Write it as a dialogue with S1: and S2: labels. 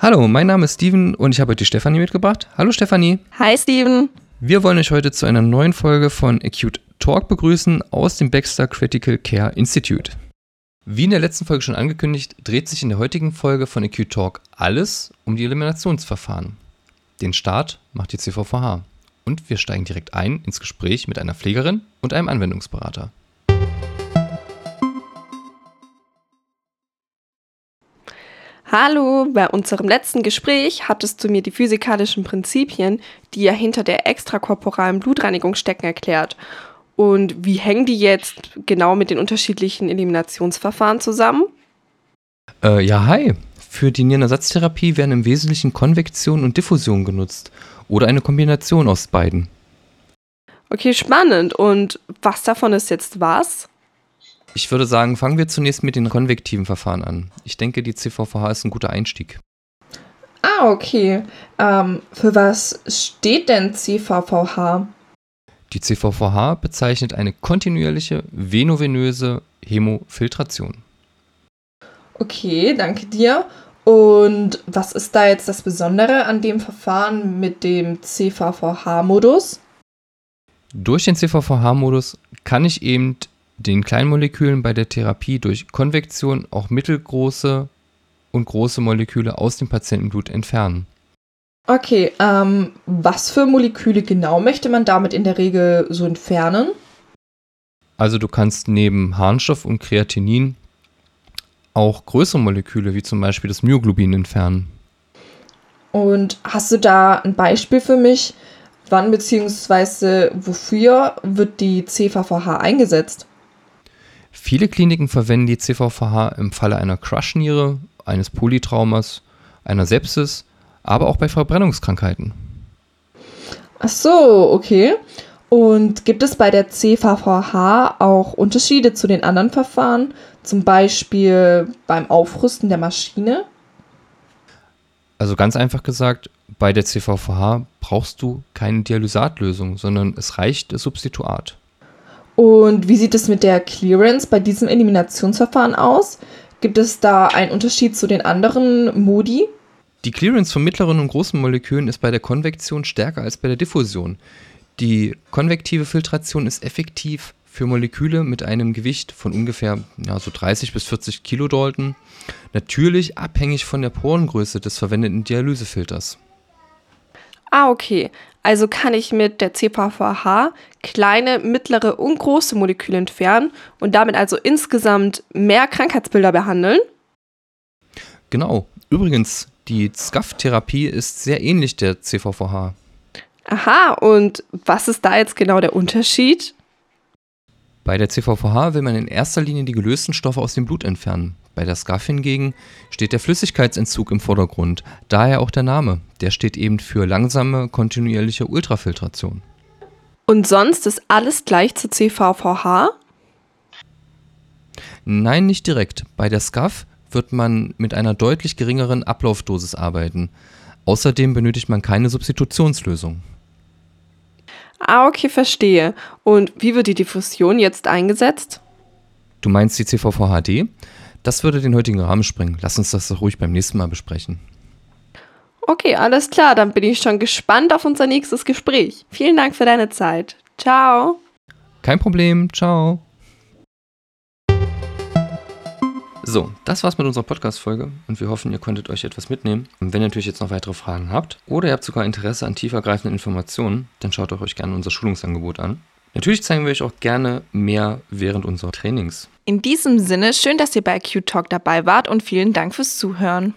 S1: Hallo, mein Name ist Steven und ich habe heute die Stefanie mitgebracht. Hallo Stefanie.
S2: Hi Steven.
S1: Wir wollen euch heute zu einer neuen Folge von Acute Talk begrüßen aus dem Baxter Critical Care Institute. Wie in der letzten Folge schon angekündigt, dreht sich in der heutigen Folge von Acute Talk alles um die Eliminationsverfahren. Den Start macht die CVVH und wir steigen direkt ein ins Gespräch mit einer Pflegerin und einem Anwendungsberater.
S2: Hallo, bei unserem letzten Gespräch hattest du mir die physikalischen Prinzipien, die ja hinter der extrakorporalen Blutreinigung stecken, erklärt. Und wie hängen die jetzt genau mit den unterschiedlichen Eliminationsverfahren zusammen?
S1: Äh, ja, hi. Für die Nierenersatztherapie werden im Wesentlichen Konvektion und Diffusion genutzt oder eine Kombination aus beiden.
S2: Okay, spannend. Und was davon ist jetzt was?
S1: Ich würde sagen, fangen wir zunächst mit den konvektiven Verfahren an. Ich denke, die CVVH ist ein guter Einstieg.
S3: Ah, okay. Ähm, für was steht denn CVVH?
S1: Die CVVH bezeichnet eine kontinuierliche venovenöse Hämofiltration.
S3: Okay, danke dir. Und was ist da jetzt das Besondere an dem Verfahren mit dem CVVH-Modus?
S1: Durch den CVVH-Modus kann ich eben den Kleinmolekülen bei der Therapie durch Konvektion auch mittelgroße und große Moleküle aus dem Patientenblut entfernen.
S3: Okay, ähm, was für Moleküle genau möchte man damit in der Regel so entfernen?
S1: Also du kannst neben Harnstoff und Kreatinin auch größere Moleküle wie zum Beispiel das Myoglobin entfernen.
S3: Und hast du da ein Beispiel für mich? Wann bzw. wofür wird die CVVH eingesetzt?
S1: Viele Kliniken verwenden die CVVH im Falle einer Crush-Niere, eines Polytraumas, einer Sepsis aber auch bei Verbrennungskrankheiten.
S3: Ach so, okay. Und gibt es bei der CVVH auch Unterschiede zu den anderen Verfahren, zum Beispiel beim Aufrüsten der Maschine?
S1: Also ganz einfach gesagt, bei der CVVH brauchst du keine Dialysatlösung, sondern es reicht das Substituat.
S3: Und wie sieht es mit der Clearance bei diesem Eliminationsverfahren aus? Gibt es da einen Unterschied zu den anderen Modi?
S1: Die Clearance von mittleren und großen Molekülen ist bei der Konvektion stärker als bei der Diffusion. Die konvektive Filtration ist effektiv für Moleküle mit einem Gewicht von ungefähr ja, so 30 bis 40 Kilodalton, natürlich abhängig von der Porengröße des verwendeten Dialysefilters.
S2: Ah, okay. Also kann ich mit der CVVH kleine, mittlere und große Moleküle entfernen und damit also insgesamt mehr Krankheitsbilder behandeln?
S1: Genau. Übrigens, die SCAF-Therapie ist sehr ähnlich der CVVH.
S2: Aha, und was ist da jetzt genau der Unterschied?
S1: Bei der CVVH will man in erster Linie die gelösten Stoffe aus dem Blut entfernen. Bei der SCAF hingegen steht der Flüssigkeitsentzug im Vordergrund, daher auch der Name. Der steht eben für langsame, kontinuierliche Ultrafiltration.
S2: Und sonst ist alles gleich zur CVVH?
S1: Nein, nicht direkt. Bei der SCAF wird man mit einer deutlich geringeren Ablaufdosis arbeiten. Außerdem benötigt man keine Substitutionslösung.
S2: Ah, okay, verstehe. Und wie wird die Diffusion jetzt eingesetzt?
S1: Du meinst die CVVHD? Das würde den heutigen Rahmen sprengen. Lass uns das doch ruhig beim nächsten Mal besprechen.
S2: Okay, alles klar. Dann bin ich schon gespannt auf unser nächstes Gespräch. Vielen Dank für deine Zeit. Ciao.
S1: Kein Problem. Ciao. So, das war's mit unserer Podcast-Folge und wir hoffen, ihr konntet euch etwas mitnehmen. Und wenn ihr natürlich jetzt noch weitere Fragen habt oder ihr habt sogar Interesse an tiefergreifenden Informationen, dann schaut euch gerne unser Schulungsangebot an. Natürlich zeigen wir euch auch gerne mehr während unserer Trainings.
S2: In diesem Sinne, schön, dass ihr bei Q Talk dabei wart und vielen Dank fürs Zuhören.